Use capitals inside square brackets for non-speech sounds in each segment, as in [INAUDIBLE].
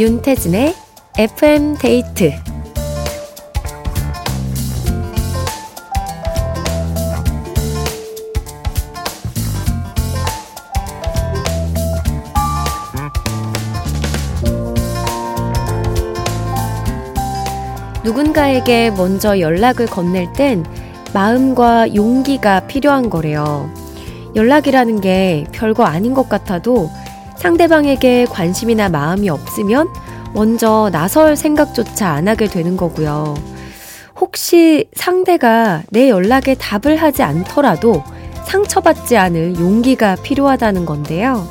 윤태진의 FM 데이트 누군가에게 먼저 연락을 건넬 땐 마음과 용기가 필요한 거래요. 연락이라는 게 별거 아닌 것 같아도 상대방에게 관심이나 마음이 없으면 먼저 나설 생각조차 안 하게 되는 거고요. 혹시 상대가 내 연락에 답을 하지 않더라도 상처받지 않을 용기가 필요하다는 건데요.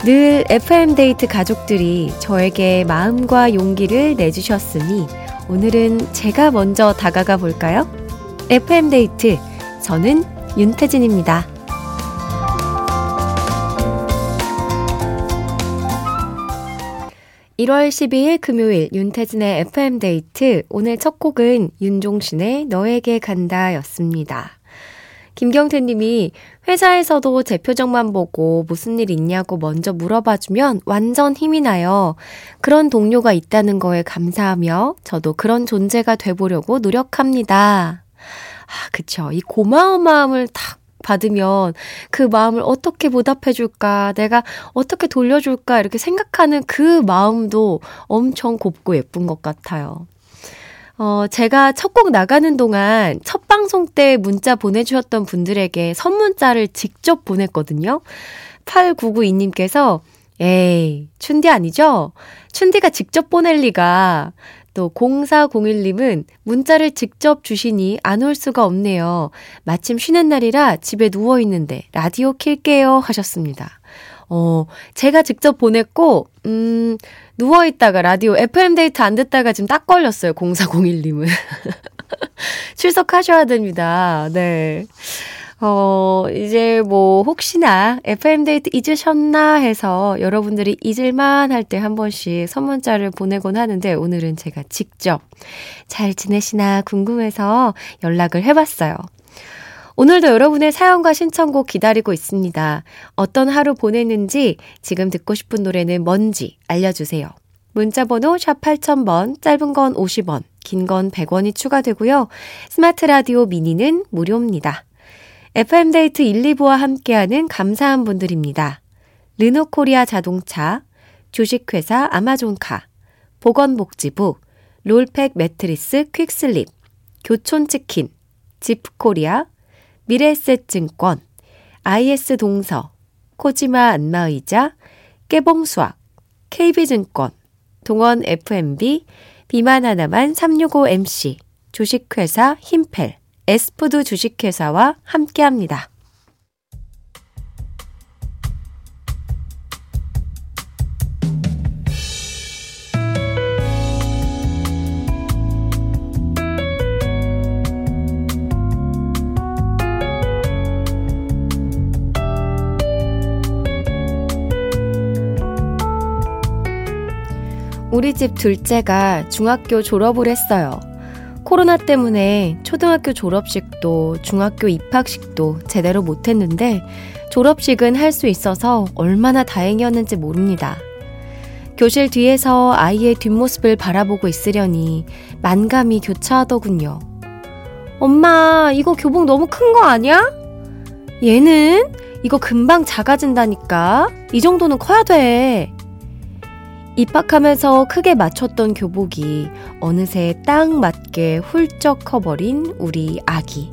늘 FM데이트 가족들이 저에게 마음과 용기를 내주셨으니 오늘은 제가 먼저 다가가 볼까요? FM데이트. 저는 윤태진입니다. 1월 12일 금요일 윤태진의 FM데이트. 오늘 첫 곡은 윤종신의 너에게 간다 였습니다. 김경태 님이 회사에서도 제 표정만 보고 무슨 일 있냐고 먼저 물어봐주면 완전 힘이 나요. 그런 동료가 있다는 거에 감사하며 저도 그런 존재가 돼보려고 노력합니다. 아, 그쵸. 이 고마운 마음을 탁 받으면 그 마음을 어떻게 보답해줄까, 내가 어떻게 돌려줄까, 이렇게 생각하는 그 마음도 엄청 곱고 예쁜 것 같아요. 어, 제가 첫 곡 나가는 동안 첫 방송 때 문자 보내주셨던 분들에게 선문자를 직접 보냈거든요. 8992님께서, 에이, 춘디 아니죠? 춘디가 직접 보낼 리가. 또 0401님은 문자를 직접 주시니 안 올 수가 없네요. 마침 쉬는 날이라 집에 누워 있는데 라디오 킬게요 하셨습니다. 어, 제가 직접 보냈고 음, 누워 있다가 라디오 FM 데이트 안 듣다가 지금 딱 걸렸어요. 0401님은. [LAUGHS] 출석하셔야 됩니다. 네. 어, 이제 뭐, 혹시나 FM데이트 잊으셨나 해서 여러분들이 잊을만 할 때 한 번씩 선문자를 보내곤 하는데 오늘은 제가 직접 잘 지내시나 궁금해서 연락을 해봤어요. 오늘도 여러분의 사연과 신청곡 기다리고 있습니다. 어떤 하루 보냈는지 지금 듣고 싶은 노래는 뭔지 알려주세요. 문자번호 샵 8000번, 짧은 건 50원, 긴 건 100원이 추가되고요. 스마트 라디오 미니는 무료입니다. FM데이트 1, 2부와 함께하는 감사한 분들입니다. 르노코리아 자동차, 주식회사 아마존카, 보건복지부, 롤팩 매트리스 퀵슬립, 교촌치킨, 지프코리아, 미래에셋증권, IS 동서, 코지마 안마의자, 깨봉수학, KB증권, 동원 F&B, 비만 하나만 365MC, 주식회사 힘펠, 에스푸드 주식회사와 함께합니다. 우리 집 둘째가 중학교 졸업을 했어요. 코로나 때문에 초등학교 졸업식도 중학교 입학식도 제대로 못했는데 졸업식은 할 수 있어서 얼마나 다행이었는지 모릅니다. 교실 뒤에서 아이의 뒷모습을 바라보고 있으려니 만감이 교차하더군요. 엄마, 이거 교복 너무 큰 거 아니야? 얘는 이거 금방 작아진다니까. 이 정도는 커야 돼. 입학하면서 크게 맞췄던 교복이 어느새 딱 맞게 훌쩍 커버린 우리 아기.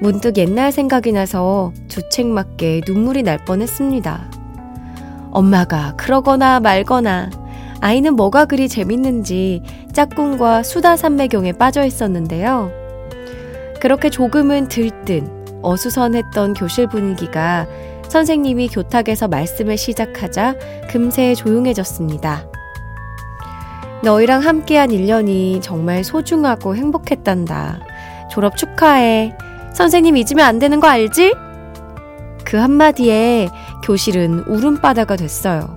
문득 옛날 생각이 나서 주책맞게 눈물이 날 뻔했습니다. 엄마가 그러거나 말거나 아이는 뭐가 그리 재밌는지 짝꿍과 수다 산매경에 빠져 있었는데요. 그렇게 조금은 들뜬 어수선했던 교실 분위기가 선생님이 교탁에서 말씀을 시작하자 금세 조용해졌습니다. 너희랑 함께한 1년이 정말 소중하고 행복했단다. 졸업 축하해. 선생님 잊으면 안 되는 거 알지? 그 한마디에 교실은 울음바다가 됐어요.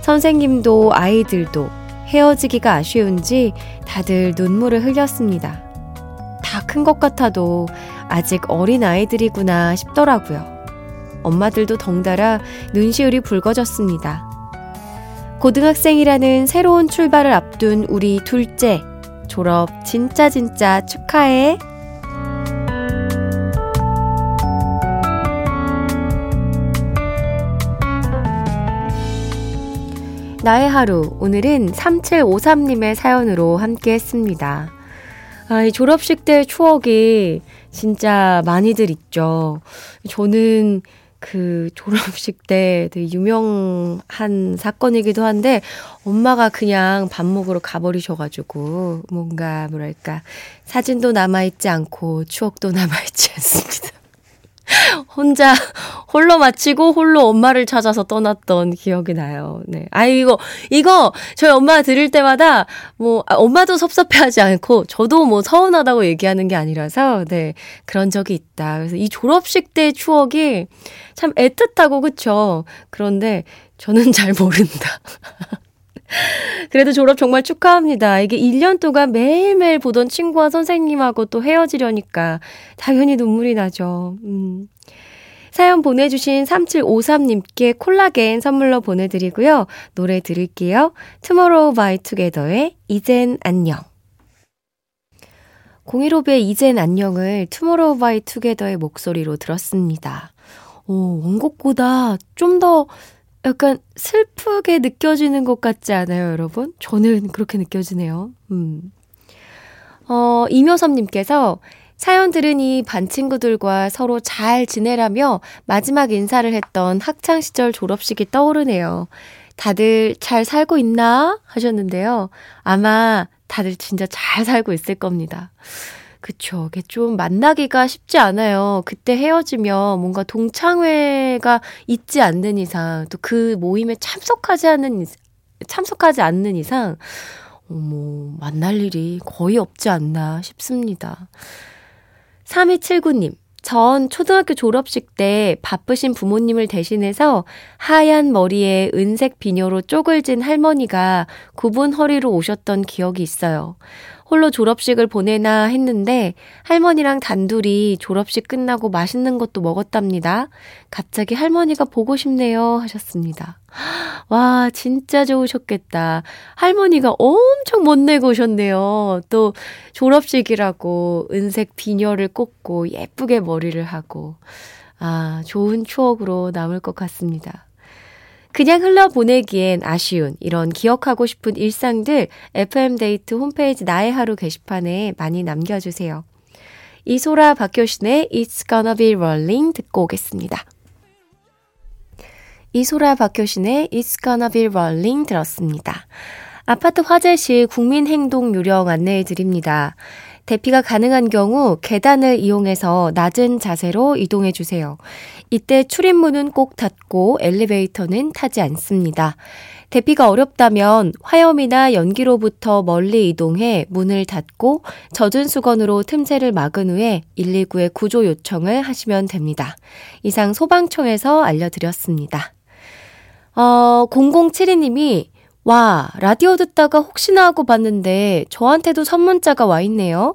선생님도 아이들도 헤어지기가 아쉬운지 다들 눈물을 흘렸습니다. 다 큰 것 같아도 아직 어린 아이들이구나 싶더라고요. 엄마들도 덩달아 눈시울이 붉어졌습니다. 고등학생이라는 새로운 출발을 앞둔 우리 둘째. 졸업 진짜 진짜 축하해. 나의 하루. 오늘은 3753님의 사연으로 함께 했습니다. 아, 이 졸업식 때 추억이 진짜 많이들 있죠. 저는 그 졸업식 [LAUGHS] 때 되게 유명한 사건이기도 한데 엄마가 그냥 밥 먹으러 가버리셔가지고 뭔가 뭐랄까 사진도 남아있지 않고 추억도 [LAUGHS] 남아있지 않습니다. 혼자 홀로 마치고 홀로 엄마를 찾아서 떠났던 기억이 나요. 네. 아 이거 이거 저희 엄마가 들을 때마다 뭐 아, 엄마도 섭섭해 하지 않고 저도 뭐 서운하다고 얘기하는 게 아니라서 네 그런 적이 있다. 그래서 이 졸업식 때 추억이 참 애틋하고 그쵸. 그런데 저는 [LAUGHS] 잘 모른다. [LAUGHS] 그래도 졸업 정말 축하합니다. 이게 1년 동안 매일매일 보던 친구와 선생님하고 또 헤어지려니까 당연히 눈물이 나죠. 음. 사연 보내주신 3753님께 콜라겐 선물로 보내드리고요. 노래 들을게요. 투모로우 바이 투게더의 이젠 안녕. 015B의 이젠 안녕을 투모로우 바이 투게더의 목소리로 들었습니다. 오, 원곡보다 좀 더 약간 슬프게 느껴지는 것 같지 않아요, 여러분? 저는 그렇게 느껴지네요. 음. 어, 이묘섭님께서 사연 들으니 반 친구들과 서로 잘 지내라며 마지막 인사를 했던 학창시절 졸업식이 떠오르네요. 다들 잘 살고 있나? 하셨는데요. 아마 다들 진짜 잘 살고 있을 겁니다. 그쵸. 그게 좀 만나기가 쉽지 않아요. 그때 헤어지면 뭔가 동창회가 있지 않는 이상, 또 그 모임에 참석하지 않는, 참석하지 않는 이상, 어머, 만날 일이 거의 없지 않나 싶습니다. 3279님, 전 초등학교 졸업식 때 바쁘신 부모님을 대신해서 하얀 머리에 은색 비녀로 쪽을 진 할머니가 굽은 허리로 오셨던 기억이 있어요. 홀로 졸업식을 보내나 했는데 할머니랑 단둘이 졸업식 끝나고 맛있는 것도 먹었답니다. 갑자기 할머니가 보고 싶네요 하셨습니다. [GASPS] 와, 진짜 좋으셨겠다. 할머니가 엄청 못내고 오셨네요. 또 졸업식이라고 은색 비녀를 꽂고 예쁘게 머리를 하고. 아, 좋은 추억으로 남을 것 같습니다. 그냥 흘러보내기엔 아쉬운 이런 기억하고 싶은 일상들 FM데이트 홈페이지 나의 하루 게시판에 많이 남겨주세요. 이소라 박효신의 It's Gonna Be Rolling 듣고 오겠습니다. 이소라 박효신의 It's Gonna Be Rolling 들었습니다. 아파트 화재 시 국민행동 요령 안내해 드립니다. 대피가 가능한 경우 계단을 이용해서 낮은 자세로 이동해 주세요. 이때 출입문은 꼭 닫고 엘리베이터는 타지 않습니다. 대피가 어렵다면 화염이나 연기로부터 멀리 이동해 문을 닫고 젖은 수건으로 틈새를 막은 후에 119에 구조 요청을 하시면 됩니다. 이상 소방청에서 알려드렸습니다. 어, 0072님이 와, 라디오 듣다가 혹시나 하고 봤는데 저한테도 선문자가 와 있네요.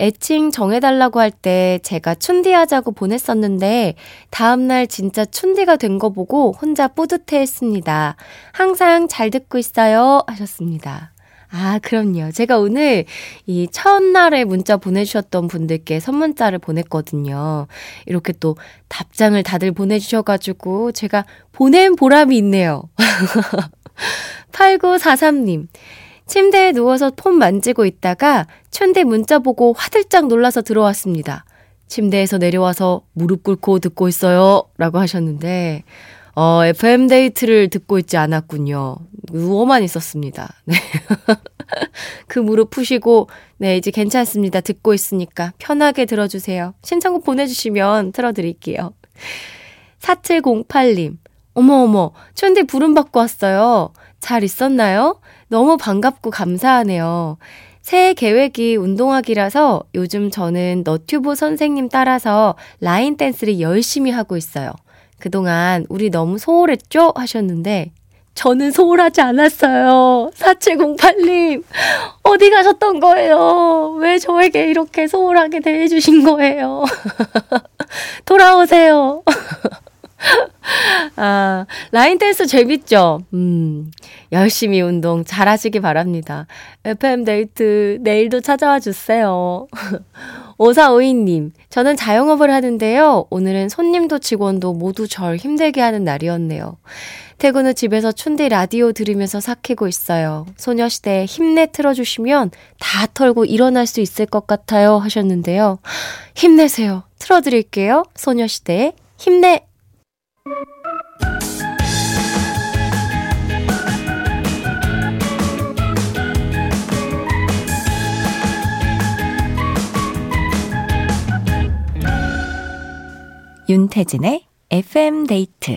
애칭 정해달라고 할 때 제가 춘디 하자고 보냈었는데 다음날 진짜 춘디가 된 거 보고 혼자 뿌듯해 했습니다. 항상 잘 듣고 있어요. 하셨습니다. 아, 그럼요. 제가 오늘 이 첫날에 문자 보내주셨던 분들께 선문자를 보냈거든요. 이렇게 또 답장을 다들 보내주셔가지고 제가 보낸 보람이 있네요. [LAUGHS] 8943님. 침대에 누워서 폰 만지고 있다가 춘대 문자 보고 화들짝 놀라서 들어왔습니다. 침대에서 내려와서 무릎 꿇고 듣고 있어요. 라고 하셨는데, 어, FM데이트를 듣고 있지 않았군요. 누워만 있었습니다. 네. [LAUGHS] 그 무릎 푸시고, 네, 이제 괜찮습니다. 듣고 있으니까 편하게 들어주세요. 신청곡 보내주시면 틀어드릴게요. 4708님, 어머어머, 춘디 부름 받고 왔어요. 잘 있었나요? 너무 반갑고 감사하네요. 새해 계획이 운동하기라서 요즘 저는 너튜브 선생님 따라서 라인 댄스를 열심히 하고 있어요. 그동안 우리 너무 소홀했죠? 하셨는데, 저는 소홀하지 않았어요. 4708님, 어디 가셨던 거예요? 왜 저에게 이렇게 소홀하게 대해주신 거예요? [LAUGHS] 돌아오세요. [LAUGHS] [LAUGHS] 아, 라인 댄스 재밌죠? 음, 열심히 운동 잘 하시기 바랍니다. FM 데이트 내일도 찾아와 주세요. [LAUGHS] 5452님, 저는 자영업을 하는데요. 오늘은 손님도 직원도 모두 절 힘들게 하는 날이었네요. 퇴근 후 집에서 춘디 라디오 들으면서 삭히고 있어요. 소녀시대 힘내 틀어주시면 다 털고 일어날 수 있을 것 같아요. 하셨는데요. 힘내세요. 틀어드릴게요. 소녀시대 힘내! 윤태진의 FM 데이트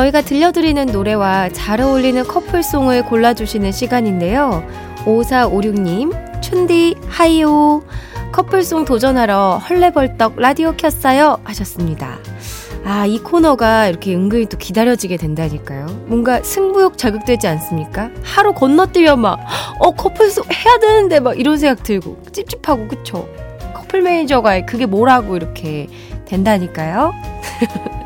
저희가 들려드리는 노래와 잘 어울리는 커플송을 골라주시는 시간인데요. 5456님, 춘디, 하이오. 커플송 도전하러 헐레벌떡 라디오 켰어요. 하셨습니다. 아, 이 코너가 이렇게 은근히 또 기다려지게 된다니까요. 뭔가 승부욕 자극되지 않습니까? 하루 건너뛰면 막, 어, 커플송 해야 되는데 막 이런 생각 들고, 찝찝하고, 그쵸? 커플 매니저가 그게 뭐라고 이렇게 된다니까요. [LAUGHS]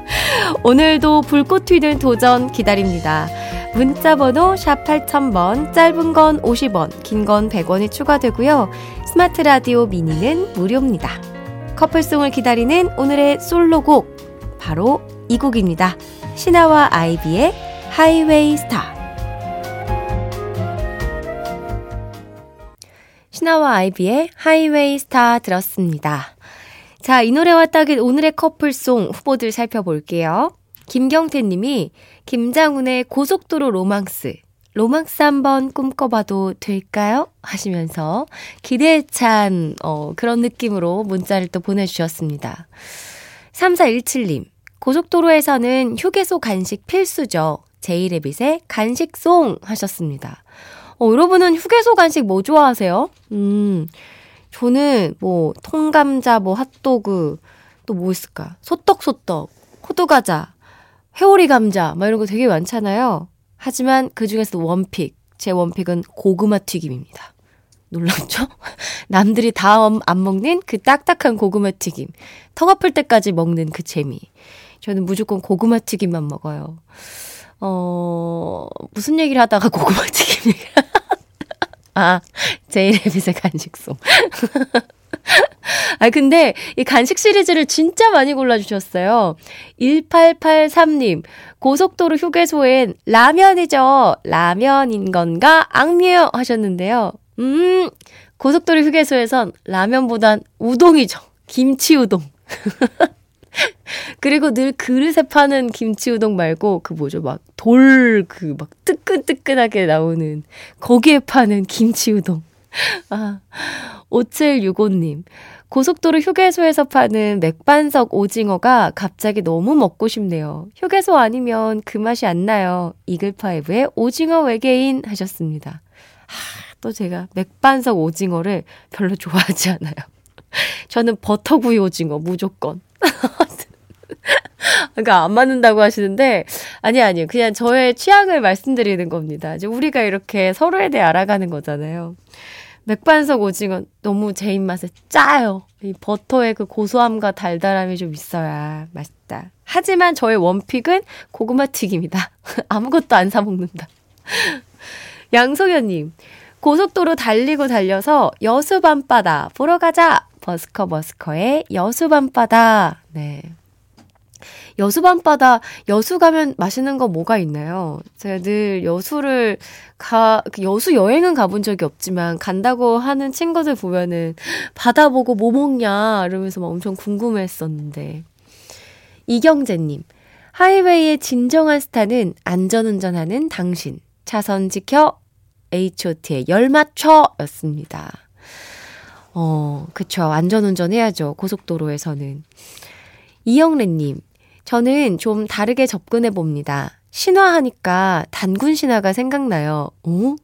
오늘도 불꽃 튀는 도전 기다립니다. 문자 번호 샵 8000번, 짧은 건 50원, 긴 건 100원이 추가되고요. 스마트 라디오 미니는 무료입니다. 커플송을 기다리는 오늘의 솔로곡, 바로 이 곡입니다. 신화와 아이비의 Highway Star. 신화와 아이비의 Highway Star 들었습니다. 자, 이 노래와 딱인 오늘의 커플송 후보들 살펴볼게요. 김경태 님이 김장훈의 고속도로 로망스. 로망스 한번 꿈꿔봐도 될까요? 하시면서 기대에 찬, 어, 그런 느낌으로 문자를 또 보내주셨습니다. 3417님, 고속도로에서는 휴게소 간식 필수죠. 제이레빗의 간식송 하셨습니다. 어, 여러분은 휴게소 간식 뭐 좋아하세요? 음, 저는 뭐 통감자, 뭐 핫도그, 또 뭐 있을까? 소떡소떡, 호두과자, 회오리 감자, 막 이런 거 되게 많잖아요. 하지만 그 중에서 원픽, 제 원픽은 고구마 튀김입니다. 놀랐죠? [LAUGHS] 남들이 다 안 먹는 그 딱딱한 고구마 튀김. 턱 아플 때까지 먹는 그 재미. 저는 무조건 고구마 튀김만 먹어요. 어, 무슨 얘기를 하다가 [LAUGHS] 고구마 튀김 얘기 아, 제이레빗의 간식송. [LAUGHS] 아, 근데 이 간식 시리즈를 진짜 많이 골라주셨어요. 1883님, 고속도로 휴게소엔 라면이죠. 라면인 건가? 악뮤 하셨는데요. 음, 고속도로 휴게소에선 라면보단 우동이죠. 김치 우동. [LAUGHS] 그리고 늘 그릇에 파는 김치 우동 말고 그 뭐죠 막 돌 그 막 뜨끈뜨끈하게 나오는 거기에 파는 김치 우동. 아 5765님 고속도로 휴게소에서 파는 맥반석 오징어가 갑자기 너무 먹고 싶네요. 휴게소 아니면 그 맛이 안 나요. 이글파이브의 오징어 외계인 하셨습니다. 하, 또 제가 맥반석 오징어를 별로 좋아하지 않아요. 저는 버터구이 오징어 무조건. [LAUGHS] 그러니까 안 맞는다고 하시는데 아니 아니요. 그냥 저의 취향을 말씀드리는 겁니다. 이제 우리가 이렇게 서로에 대해 알아가는 거잖아요. 맥반석 오징어 너무 제 입맛에 짜요. 이 버터의 그 고소함과 달달함이 좀 있어야 맛있다. 하지만 저의 원픽은 고구마 튀김이다. [LAUGHS] 아무것도 안 사 먹는다. [LAUGHS] 양소연님, 고속도로 달리고 달려서 여수 밤바다 보러 가자. 버스커 버스커의 여수 밤바다. 네. 여수 밤바다, 여수 가면 맛있는 거 뭐가 있나요? 제가 늘 여수를 가, 그 여수 여행은 가본 적이 없지만 간다고 하는 친구들 보면은 바다 보고 뭐 먹냐 이러면서 막 엄청 궁금해 했었는데. 이경재님, 하이웨이의 진정한 스타는 안전운전하는 당신. 차선 지켜 H.O.T의 열 맞춰 였습니다. 어, 그쵸. 안전운전 해야죠. 고속도로에서는. 이영래님, 저는 좀 다르게 접근해 봅니다. 신화하니까 단군 신화가 생각나요. 어?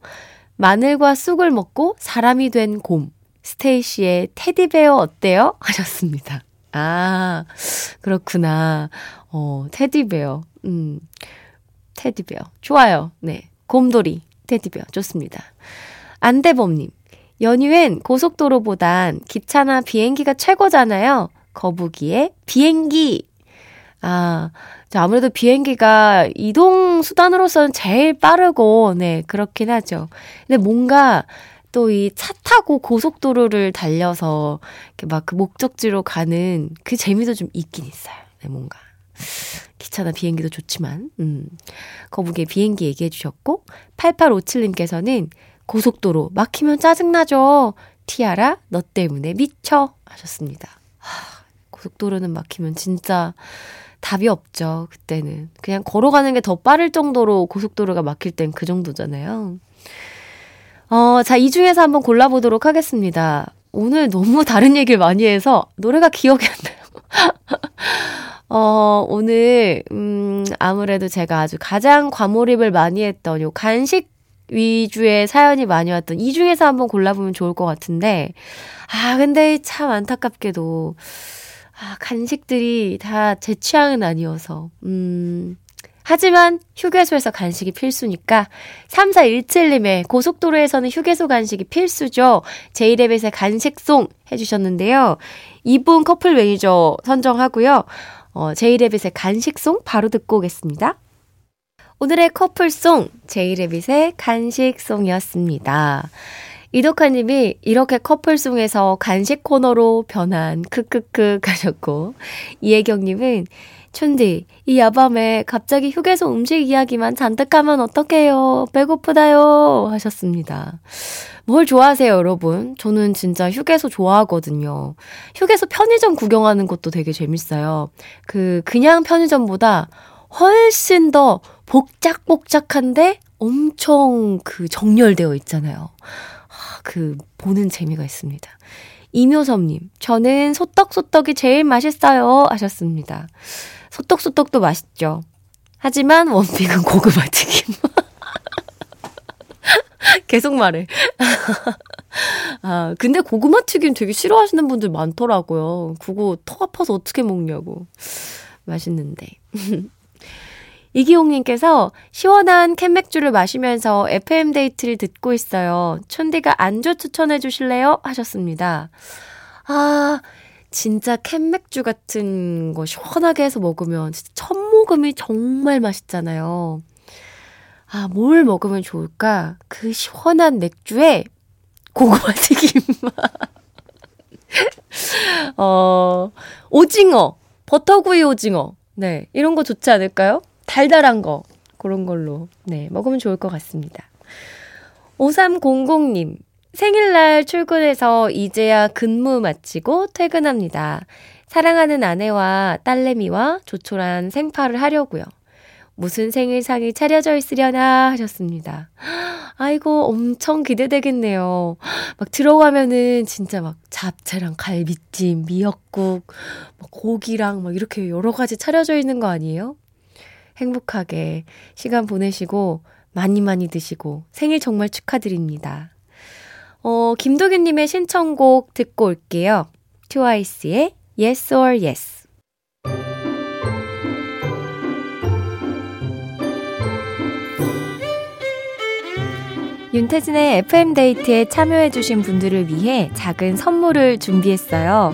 마늘과 쑥을 먹고 사람이 된 곰. 스테이시의 테디베어 어때요? [LAUGHS] 하셨습니다. 아, 그렇구나. 어, 테디베어. 음, 테디베어. 좋아요. 네. 곰돌이, 테디베어. 좋습니다. 안대범님. 연휴엔 고속도로보단 기차나 비행기가 최고잖아요. 거북이의 비행기. 아, 아무래도 비행기가 이동 수단으로서는 제일 빠르고, 네, 그렇긴 하죠. 근데 뭔가 또 이 차 타고 고속도로를 달려서 이렇게 막 그 목적지로 가는 그 재미도 좀 있긴 있어요. 네, 뭔가. 기차나 비행기도 좋지만, 음. 거북이의 비행기 얘기해 주셨고, 8857님께서는 고속도로 막히면 짜증나죠. 티아라, 너 때문에 미쳐. 하셨습니다. 하, 고속도로는 막히면 진짜 답이 없죠. 그때는. 그냥 걸어가는 게 더 빠를 정도로 고속도로가 막힐 땐 그 정도잖아요. 어, 자, 이 중에서 한번 골라보도록 하겠습니다. 오늘 너무 [LAUGHS] 다른 얘기를 많이 해서 노래가 기억이 안 나요. [LAUGHS] 어, 오늘, 음, 아무래도 제가 아주 가장 과몰입을 많이 했던 요 간식 위주의 사연이 많이 왔던 이 중에서 한번 골라보면 좋을 것 같은데, 아, 근데 참 안타깝게도, 아, 간식들이 다 제 취향은 아니어서, 음, 하지만 휴게소에서 간식이 필수니까 3417님의 고속도로에서는 휴게소 간식이 필수죠. 제이레빗의 간식송 해주셨는데요. 이분 커플 매니저 선정하고요. 어, 제이레빗의 간식송 바로 듣고 오겠습니다. 오늘의 커플송 제이레빗의 간식송이었습니다. 이덕화님이 이렇게 커플송에서 간식 코너로 변한 크크크 하셨고 이혜경님은 춘디 이 야밤에 갑자기 휴게소 음식 이야기만 잔뜩 하면 어떡해요 배고프다요 하셨습니다. 뭘 좋아하세요 여러분? 저는 진짜 휴게소 좋아하거든요. 휴게소 편의점 구경하는 것도 되게 재밌어요. 그 그냥 편의점보다 훨씬 더 복작복작한데 엄청 그 정렬되어 있잖아요. 그 보는 재미가 있습니다. 이묘섭님, 저는 소떡소떡이 제일 맛있어요 하셨습니다. 소떡소떡도 맛있죠. 하지만 원픽은 고구마 튀김. [LAUGHS] 계속 말해. [LAUGHS] 아, 근데 고구마 튀김 되게 싫어하시는 분들 많더라고요. 그거 턱 아파서 어떻게 먹냐고. 맛있는데. [LAUGHS] 이기홍님께서 시원한 캔맥주를 마시면서 FM데이트를 듣고 있어요. 촌디가 안주 추천해 주실래요? 하셨습니다. 아, 진짜 캔맥주 같은 거 시원하게 해서 먹으면 진짜 첫 모금이 정말 맛있잖아요. 아, 뭘 먹으면 좋을까? 그 시원한 맥주에 고구마 튀김. [LAUGHS] 어, 오징어. 버터구이 오징어. 네. 이런 거 좋지 않을까요? 달달한 거. 그런 걸로. 네. 먹으면 좋을 것 같습니다. 5300님. 생일날 출근해서 이제야 근무 마치고 퇴근합니다. 사랑하는 아내와 딸내미와 조촐한 생파를 하려고요. 무슨 생일상이 차려져 있으려나 하셨습니다. 아이고, 엄청 기대되겠네요. 막 들어가면은 진짜 막 잡채랑 갈비찜, 미역국, 고기랑 막 이렇게 여러 가지 차려져 있는 거 아니에요? 행복하게 시간 보내시고 많이 많이 드시고 생일 정말 축하드립니다. 어, 김도균님의 신청곡 듣고 올게요. 트와이스의 Yes or Yes. 윤태진의 FM데이트에 참여해주신 분들을 위해 작은 선물을 준비했어요.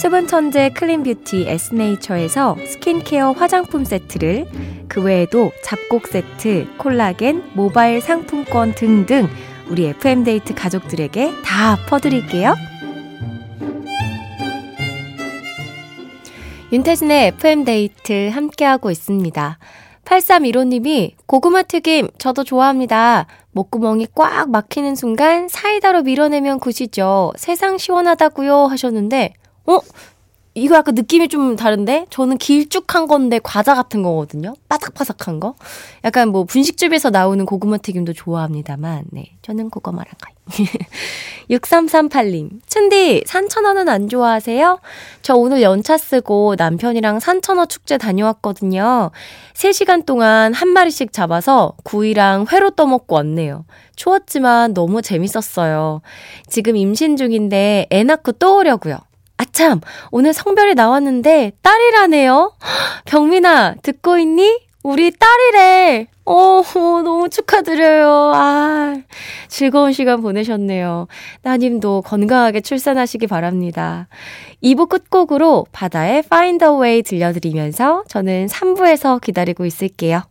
수분 천재 clean beauty 에스네이처에서 스킨케어 화장품 세트를 그 외에도 잡곡 세트, 콜라겐, 모바일 상품권 등등 우리 FM데이트 가족들에게 다 퍼드릴게요. 윤태진의 FM데이트 함께하고 있습니다. 8315님이 고구마 튀김 저도 좋아합니다. 목구멍이 꽉 막히는 순간 사이다로 밀어내면 good이죠. 세상 시원하다고요 하셨는데 어? 이거 약간 느낌이 좀 다른데? 저는 길쭉한 건데 과자 같은 거거든요. 바삭바삭한 거. 약간 뭐 분식집에서 나오는 고구마 튀김도 좋아합니다만, 네. 저는 그거 말할까요? 6338님. 춘디, 산천어는 안 좋아하세요? 저 오늘 연차 쓰고 남편이랑 산천어 축제 다녀왔거든요. 3시간 동안 한 마리씩 잡아서 구이랑 회로 떠먹고 왔네요. 추웠지만 너무 재밌었어요. 지금 임신 중인데 애 낳고 또 오려고요. 아참, 오늘 성별이 나왔는데 딸이라네요. [GASPS] 경민아, 듣고 있니? 우리 딸이래. 어, 너무 축하드려요. 아, 즐거운 시간 보내셨네요. 따님도 건강하게 출산하시기 바랍니다. 2부 끝곡으로 바다의 Find a Way 들려드리면서 저는 3부에서 기다리고 있을게요.